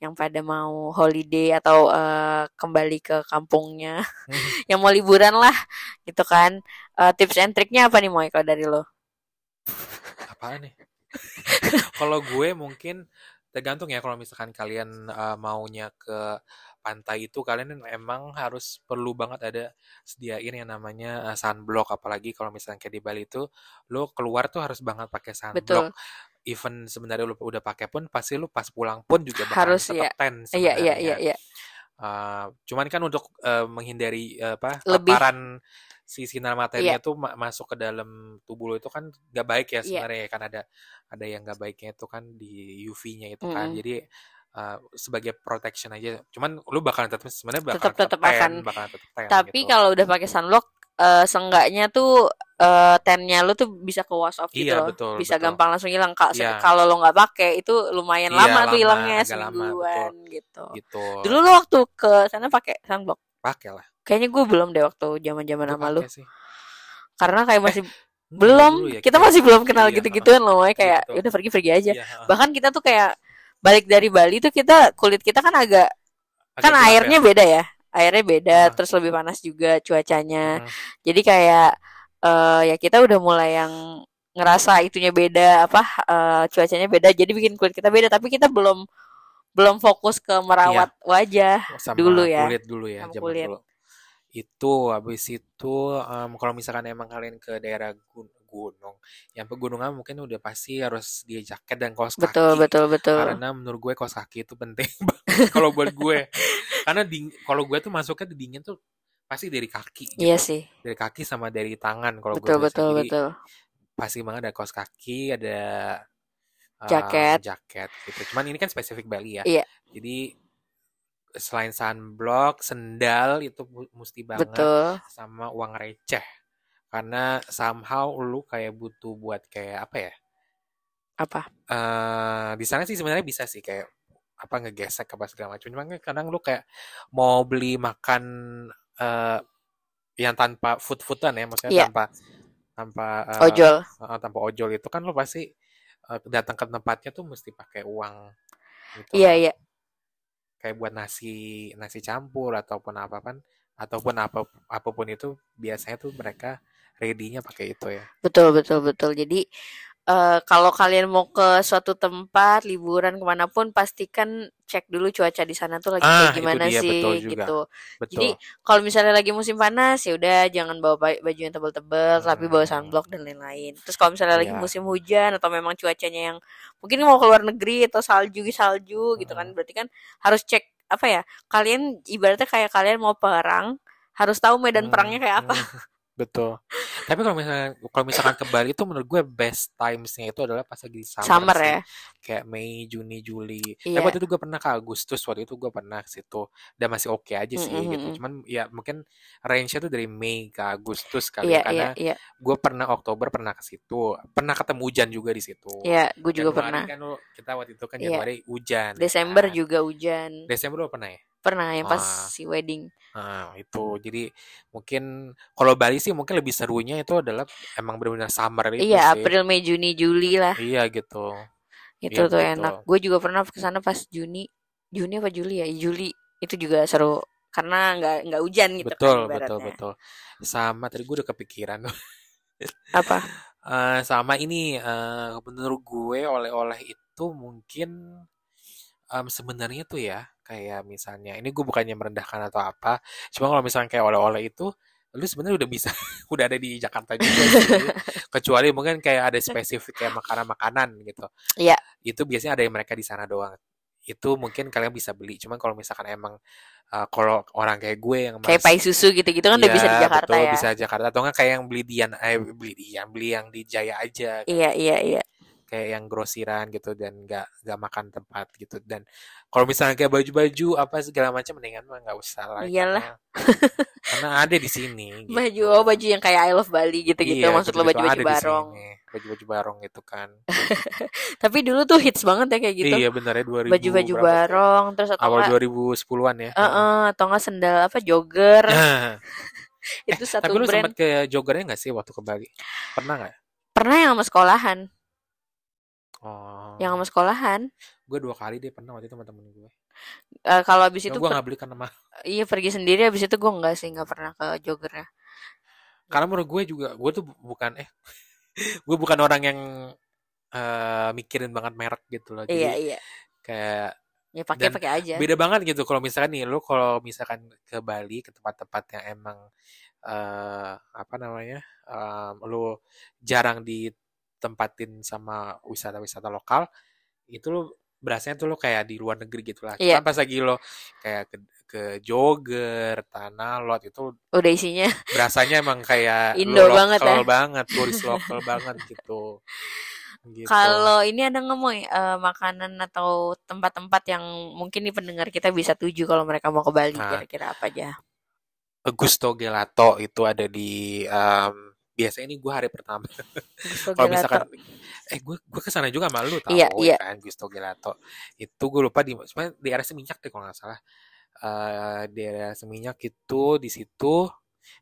yang pada mau holiday atau uh, kembali ke kampungnya yang mau liburan lah gitu kan Uh, tips and triknya apa nih Moy kalau dari lo Apaan nih? kalau gue mungkin tergantung ya kalau misalkan kalian uh, maunya ke pantai itu kalian emang harus perlu banget ada sediain yang namanya uh, sunblock apalagi kalau misalkan kayak di Bali itu lo keluar tuh harus banget pakai betul sunblock even sebenarnya lo udah pakai pun pasti lo pas pulang pun juga bakal Harus, tetap iya. ten iya iya sebenarnya. iya iya Uh, cuman kan untuk uh, menghindari uh, apa Lebih. paparan si sinar Iya. tuh ma- masuk ke dalam tubuh lo itu kan gak baik ya Iya. sebenarnya ya. kan ada ada yang gak baiknya itu kan di UV-nya itu kan Mm-mm. jadi uh, sebagai protection aja cuman lu bakalan tetap sebenarnya bakal tetep tan, akan. bakalan tetep tan tapi gitu. kalau udah pakai sunblock uh, seenggaknya tuh uh, tennya lu tuh bisa ke wash off gitu Iya, loh betul, bisa betul. gampang langsung hilang Iya. kalau lo nggak pakai itu lumayan Iya, lama tuh lama, hilangnya agak lama, semingguan gitu gitu dulu lo waktu ke sana pakai sunblock pakai lah kayaknya gue belum deh waktu zaman zaman sama lu sih. karena kayak masih Hmm, belum ya, kita masih belum kenal Iya, gitu-gituan loh kayak Gitu. udah pergi pergi aja iya, bahkan kita tuh kayak balik dari Bali tuh kita kulit kita kan agak Agak kan gelap airnya ya. beda ya airnya beda Ah. terus lebih panas juga cuacanya Hmm. jadi kayak eh ya kita udah mulai yang ngerasa itunya beda apa eh, cuacanya beda jadi bikin kulit kita beda tapi kita belum belum fokus ke merawat wajah sama dulu ya. kulit dulu ya Sama kulit. dulu itu habis itu em, kalau misalkan emang kalian ke daerah gun- gunung yang pegunungan mungkin udah pasti harus dia jaket dan kaos kaki betul betul betul karena menurut gue kaos kaki itu penting banget kalau buat gue karena ding- kalau gue tuh masuknya di dingin tuh pasti dari kaki gitu. iya sih dari kaki sama dari tangan kalau gue betul biasa. betul Jadi, betul pasti banget ada kaos kaki ada Jaket. jaket gitu cuman ini kan spesifik Bali ya Iya. jadi selain sunblock sendal itu mesti banget. Betul. Sama uang receh. Karena somehow lu kayak butuh buat kayak apa ya? Apa? Eh di sana sih sebenarnya bisa sih kayak apa ngegesek apa segala macam. Cuman kan kadang lu kayak mau beli makan eh yang tanpa food foodan ya maksudnya Iya. tanpa tanpa eh, ojol. eh, tanpa ojol itu kan lu pasti eh, datang ke tempatnya tuh mesti pakai uang gitu. Iya iya kayak buat nasi nasi campur ataupun apa kan ataupun apa apa pun itu biasanya tuh mereka ready-nya pakai itu ya. Betul betul betul. Jadi eh, kalau kalian mau ke suatu tempat liburan ke mana pun pastikan cek dulu cuaca di sana tuh lagi Ah, kayak gimana dia, sih betul juga. gitu. Betul. Jadi kalau misalnya lagi musim panas ya udah jangan bawa ba- baju yang tebel-tebel tapi bawa Hmm. sunblock dan lain-lain. Terus kalau misalnya lagi Iya. musim hujan atau memang cuacanya yang mungkin mau keluar negeri atau salju salju gitu kan Hmm. berarti kan harus cek apa ya? Kalian ibaratnya kayak kalian mau perang harus tahu medan Hmm, perangnya kayak apa. hmm, betul. Tapi kalau misalnya kalau misalkan ke Bali itu menurut gue best timesnya itu adalah pas lagi summer, Summer sih. ya. Kayak Mei, Juni, Juli. Tapi Iya. waktu itu gue pernah ke Agustus, waktu itu gue pernah ke situ. Dan masih oke aja sih Mm, mm, gitu. Cuman ya mungkin range-nya tuh dari Mei ke Agustus kali Iya, ya. Karena iya, iya. gue pernah Oktober pernah ke situ. Pernah ketemu hujan juga di situ. Iya, gue juga Januari pernah. kan lo, kita waktu itu kan Iya. Januari hujan. Desember kan. juga hujan. Desember lo pernah ya? Pernah yang pas Wah. si wedding. Nah, itu jadi mungkin kalau Bali sih mungkin lebih serunya itu adalah emang benar-benar summer itu Iya, sih. April, Mei, Juni, Juli lah. Iya gitu. Itu Iya tuh betul. enak. Gue juga pernah ke sana pas Juni. Juni apa Juli ya? Juli. Itu juga seru karena nggak nggak hujan gitu Betul, kan betul, betul. Sama tadi gue udah kepikiran. Apa? Eh, sama ini eh, menurut gue oleh-oleh itu mungkin em, sebenarnya tuh ya kayak misalnya ini gue bukannya merendahkan atau apa. Cuma kalau misalnya kayak oleh-oleh itu lu sebenarnya udah bisa udah ada di Jakarta juga sih. Kecuali mungkin kayak ada spesifik kayak makanan-makanan gitu. Iya. Itu biasanya ada yang mereka di sana doang. Itu mungkin kalian bisa beli. Cuman kalau misalkan emang eh, kalau orang kayak gue yang Kayak pai susu gitu-gitu kan udah bisa di Iya, Jakarta betul, ya. bisa Jakarta atau enggak kayak yang beli Dian eh beli Dian, beli yang di Jaya aja Iya, iya, iya. Kayak yang grosiran gitu dan nggak nggak makan tempat gitu dan kalau misalnya kayak baju-baju apa segala macam mendingan mah nggak usah lah Iyalah. karena, karena ada di sini gitu. Baju oh baju yang kayak I love Bali gitu-gitu Iya, maksud lo baju-baju barong. baju-baju barong itu kan Tapi dulu tuh hits banget ya kayak gitu. iya benar ya 2000 Baju-baju barong terus atau awal enggak 2010-an ya eh, eh, atau enggak sendal apa jogger. Nah, Itu satu tapi lu brand. sempat ke joggernya nggak sih waktu ke Bali pernah nggak Pernah yang sama sekolahan. Oh Yang sama sekolahan. gue dua kali deh pernah waktu itu sama temen gue Eh, kalau habis Cuma itu gue nggak beli karena mahal. iya pergi sendiri habis itu gue enggak sih enggak pernah ke joggernya. Karena menurut gue juga, gue tuh bu- bukan eh, gue bukan orang yang eh, mikirin banget merek gitu loh. Jadi Iya, iya. kayak Ya pakai pakai aja. beda banget gitu. Kalau misalkan nih, lo kalau misalkan ke Bali ke tempat-tempat yang emang eh apa namanya, em, lo jarang ditempatin sama wisata-wisata lokal, itu lo berasanya tuh lo kayak di luar negeri gitu lah. Iya. Cuman pas lagi lo kayak ke, ke jogger, tanah lot itu Udah isinya berasanya emang kayak Indo lo banget lokal ya. banget, turis lokal banget gitu. Gitu. Kalau ini ada nggak mau eh, makanan atau tempat-tempat yang mungkin nih pendengar kita bisa tuju kalau mereka mau ke Bali Nah. kira-kira apa aja? Gusto Gelato itu ada di em, biasanya ini gue hari pertama. Kalau misalkan eh gue gue ke sana juga sama lu tahu Iya, iya. kan Gusto Gelato. Itu gue lupa di sebenarnya di area Seminyak deh kalau nggak salah. Eh di area Seminyak itu di situ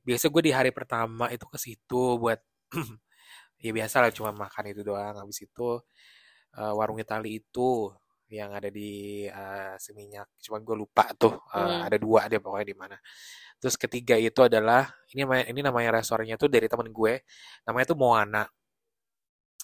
biasa gue di hari pertama itu ke situ buat ya biasa lah cuma makan itu doang habis itu eh, warung Itali itu yang ada di eh, Seminyak cuman gue lupa tuh eh, Hmm. ada dua deh pokoknya di mana terus ketiga itu adalah ini namanya ini namanya restorannya tuh dari temen gue namanya tuh Moana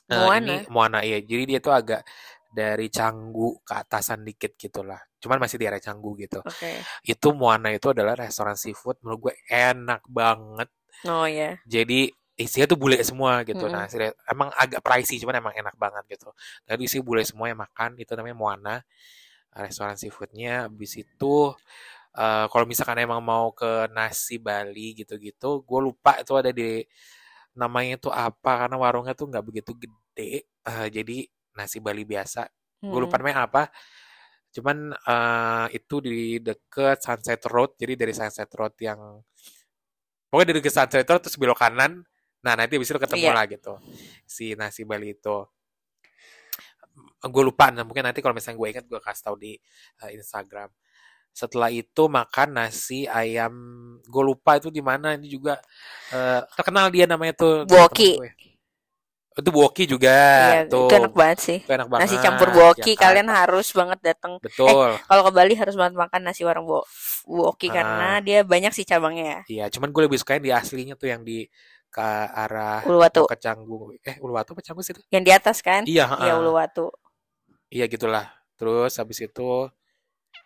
Eh, Moana? ini Moana iya jadi dia tuh agak dari Canggu ke atasan dikit gitu lah cuman masih di area Canggu gitu Oke. itu Moana itu adalah restoran seafood menurut gue enak banget Oh ya. jadi isinya tuh bule semua gitu. Mm-mm. Nah, seri- emang agak pricey cuman emang enak banget gitu. Jadi isi bule semua yang makan itu namanya Moana. Restoran seafoodnya habis itu eh, kalau misalkan emang mau ke nasi Bali gitu-gitu, gue lupa itu ada di namanya itu apa karena warungnya tuh nggak begitu gede. Eh, jadi nasi Bali biasa. Gue lupa Hmm. namanya apa. Cuman eh, itu di deket Sunset Road. Jadi dari Sunset Road yang pokoknya dari ke Sunset Road terus belok kanan. Nah nanti habis itu ketemu Iya. lah gitu si nasi Bali itu. Gue lupa. Nah mungkin nanti kalau misalnya gue ingat gue kasih tahu di eh, Instagram. Setelah itu makan nasi ayam. Gue lupa itu di mana. Ini juga eh, terkenal dia namanya tuh. Buoki. gue. Itu Buoki juga. Iya, tuh. itu enak banget sih. Itu enak banget. Nasi campur buoki Jakarta. kalian harus banget datang. Betul. Kalau ke Bali harus banget makan nasi warung bu buoki Ah. karena dia banyak sih cabangnya ya. Iya, cuman gue lebih suka yang di aslinya tuh yang di ke arah Uluwatu ke Canggu. Eh, Uluwatu apa Canggu sih itu? yang di atas kan Iya, Iya heeh. Uluwatu Iya gitulah. Terus habis itu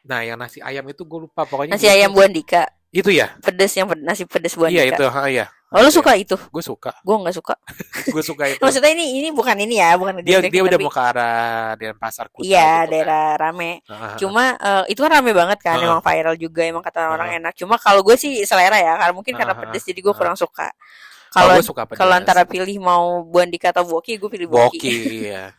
nah yang nasi ayam itu gue lupa pokoknya nasi ayam Bu Andika Itu ya? pedes yang ped- nasi pedes Bu Iya itu, ha, iya. oh lu suka itu Gue suka. gue nggak suka Gue suka itu. maksudnya ini ini bukan ini ya bukan Dia dia udah tapi- mau ke arah Denpasar Kuta iya gitu daerah rame kan. Ah, ah, cuma eh, itu kan rame banget kan Heeh. emang viral juga emang kata orang Heeh. enak cuma kalau gue sih selera ya karena mungkin karena pedes jadi gue kurang suka Kalau kalau antara pilih mau Bu Andika atau Boki gue pilih Boki, Boki, iya.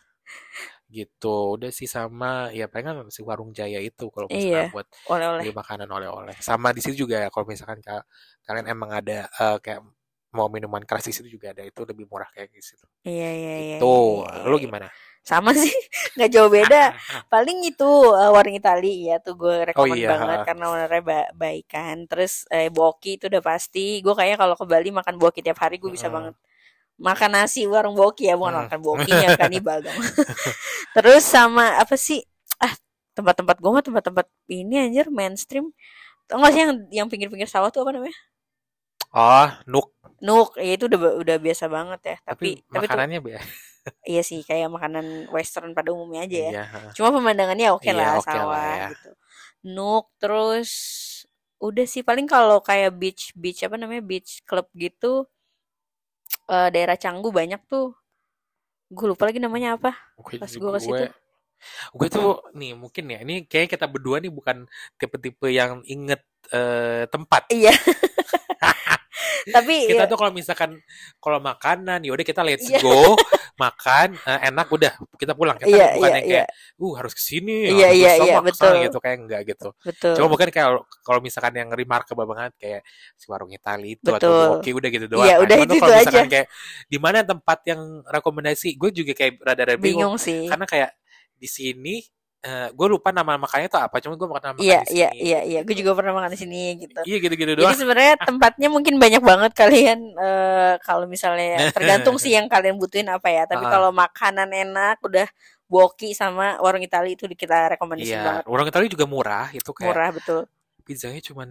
Gitu. Udah sih sama ya palingan si Warung Jaya itu kalau misalkan Iya. buat oleh-oleh beli makanan oleh-oleh. Sama di situ juga ya kalau misalkan ka- kalian emang ada eh, kayak mau minuman keras di situ juga ada itu lebih murah kayak gitu. iya iya iya Tuh, iya, iya, lu iya. gimana? Sama sih nggak jauh beda. Paling itu eh, warung Itali ya tuh gue rekomend iya, banget karena ownernya ba baik kan. Terus eh, Boki itu udah pasti. Gue kayaknya kalau ke Bali makan Boki tiap hari gue bisa Mm-mm. banget makan nasi warung Boki ya. Bukan Mm. makan Bokinya kanibal dong. Terus sama apa sih? Ah tempat-tempat gue mah tempat-tempat ini anjir mainstream. Tau gak sih yang yang pinggir-pinggir sawah tuh apa namanya? Oh, Nuk. Nuk ya itu udah udah biasa banget ya. Tapi Tapi, tapi, tuh makanannya be. Iya sih kayak makanan western pada umumnya aja ya Iya. Cuma pemandangannya oke Iya, lah oke lah sawah ya. gitu. Nuk terus udah sih paling kalau kayak beach beach apa namanya beach club gitu eh, daerah Canggu banyak tuh. Gue lupa lagi namanya apa. Gue Pas gua ke situ. gue tuh nih mungkin ya ini kayak kita berdua nih bukan tipe-tipe yang inget eh, tempat. Iya. Tapi Kita ya, tuh kalau misalkan kalau makanan ya udah kita let's Iya. go makan eh, enak udah kita pulang kita Iya, bukan iya, yang kayak uh harus ke sini Iya, harus iya, sama iya, ke sana," betul. gitu kayak enggak gitu. betul. Cuma mungkin kalau kalau misalkan yang remarkable banget kayak si warung Itali itu atau Betul. Boki udah gitu doang. Iya, kan. udah itu- kalau misalkan aja. kayak di mana tempat yang rekomendasi, gue juga kayak rada-rada bingung Bingung sih. karena kayak di sini gue lupa nama makannya tuh apa, cuma gue makan nama Iya, di iya, sini. iya, iya. Gue juga pernah makan di sini gitu. Iya gitu-gitu Jadi doang. sebenarnya tempatnya mungkin banyak banget kalian eh, kalau misalnya tergantung sih yang kalian butuhin apa ya. Tapi Ah. kalau makanan enak udah Boki sama warung Itali itu kita rekomendasi Iya, banget. warung Itali juga murah, itu kayak Murah betul. Pizzanya cuman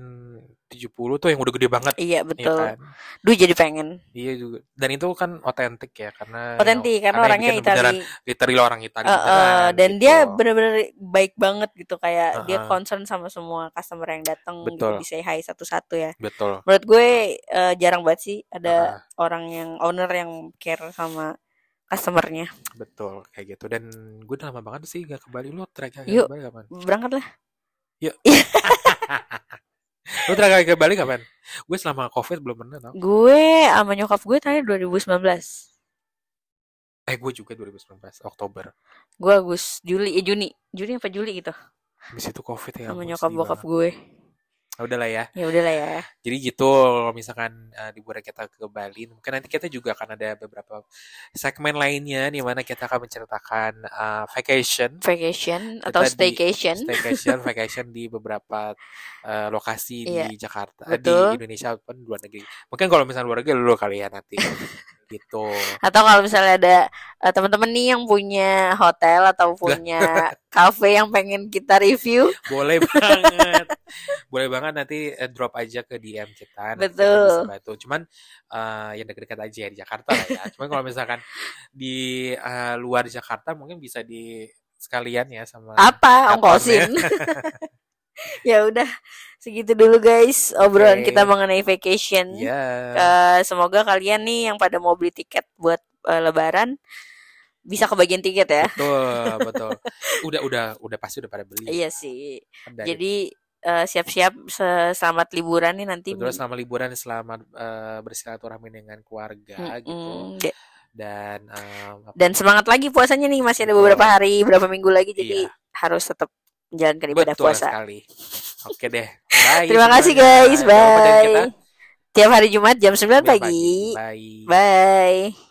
70 tuh yang udah gede banget. Iya Iya betul. kan? Duh jadi pengen. Iya juga. Dan itu kan otentik ya karena Otentik karena yang orangnya Itali. literally orang Itali Eh, eh, beneran, dan gitu. dia bener-bener baik banget gitu kayak dia Heeh. concern sama semua customer yang datang gitu di say hi satu-satu ya. betul. Menurut gue eh, jarang banget sih ada Heeh. orang yang owner yang care sama customernya. Betul kayak gitu dan gue udah lama banget sih gak ke Bali lu terakhir ke Bali kapan? Berangkat lah. Lu terakhir ke Bali kapan? Gue selama covid belum pernah tau. Gue sama nyokap gue terakhir 2019. Eh gue juga 2019 Oktober. Gue Agus, Juli, eh Juni, Juni apa Juli gitu. Habis itu covid ya. sama nyokap bokap gue. Ah, Udah lah ya. Ya udahlah ya. Jadi gitu kalau misalkan uh, liburan kita ke Bali, mungkin nanti kita juga akan ada beberapa segmen lainnya di mana kita akan menceritakan uh, vacation, Vacation Kita atau di- staycation. staycation, vacation di beberapa uh, lokasi Iya, di Jakarta, eh, betul. di Indonesia pun luar negeri. Mungkin kalau misalnya luar negeri lu kali ya nanti. gitu. Atau kalau misalnya ada eh, teman-teman nih yang punya hotel atau punya cafe yang pengen kita review, Boleh banget. Boleh banget nanti eh, drop aja ke DM kita. Betul. bantu. Cuman eh, yang dekat-dekat aja ya di Jakarta lah ya. Cuman kalau misalkan di eh, luar Jakarta mungkin bisa di sekalian ya sama apa ongkosin? ya udah segitu dulu guys obrolan Oke. kita mengenai vacation. Iya. Eh, semoga kalian nih yang pada mau beli tiket buat eh, Lebaran bisa kebagian tiket ya. Betul, betul. Udah udah udah pasti udah pada beli. Iya sih. Kan dari- Jadi eh, siap-siap se- selamat liburan nih nanti. Betul, selama liburan selamat eh, bersilaturahmi dengan keluarga gitu. Mm-mm. De- Dan apa- Dan semangat lagi puasanya nih masih ada beberapa hari, beberapa minggu lagi jadi Iya. harus tetap menjalankan ibadah betul puasa. sekali. Oke deh. Bye. Terima kasih semuanya. guys. Dengerin kita Bye. Tiap hari Jumat jam 9 sembilan pagi. Bye. Bye.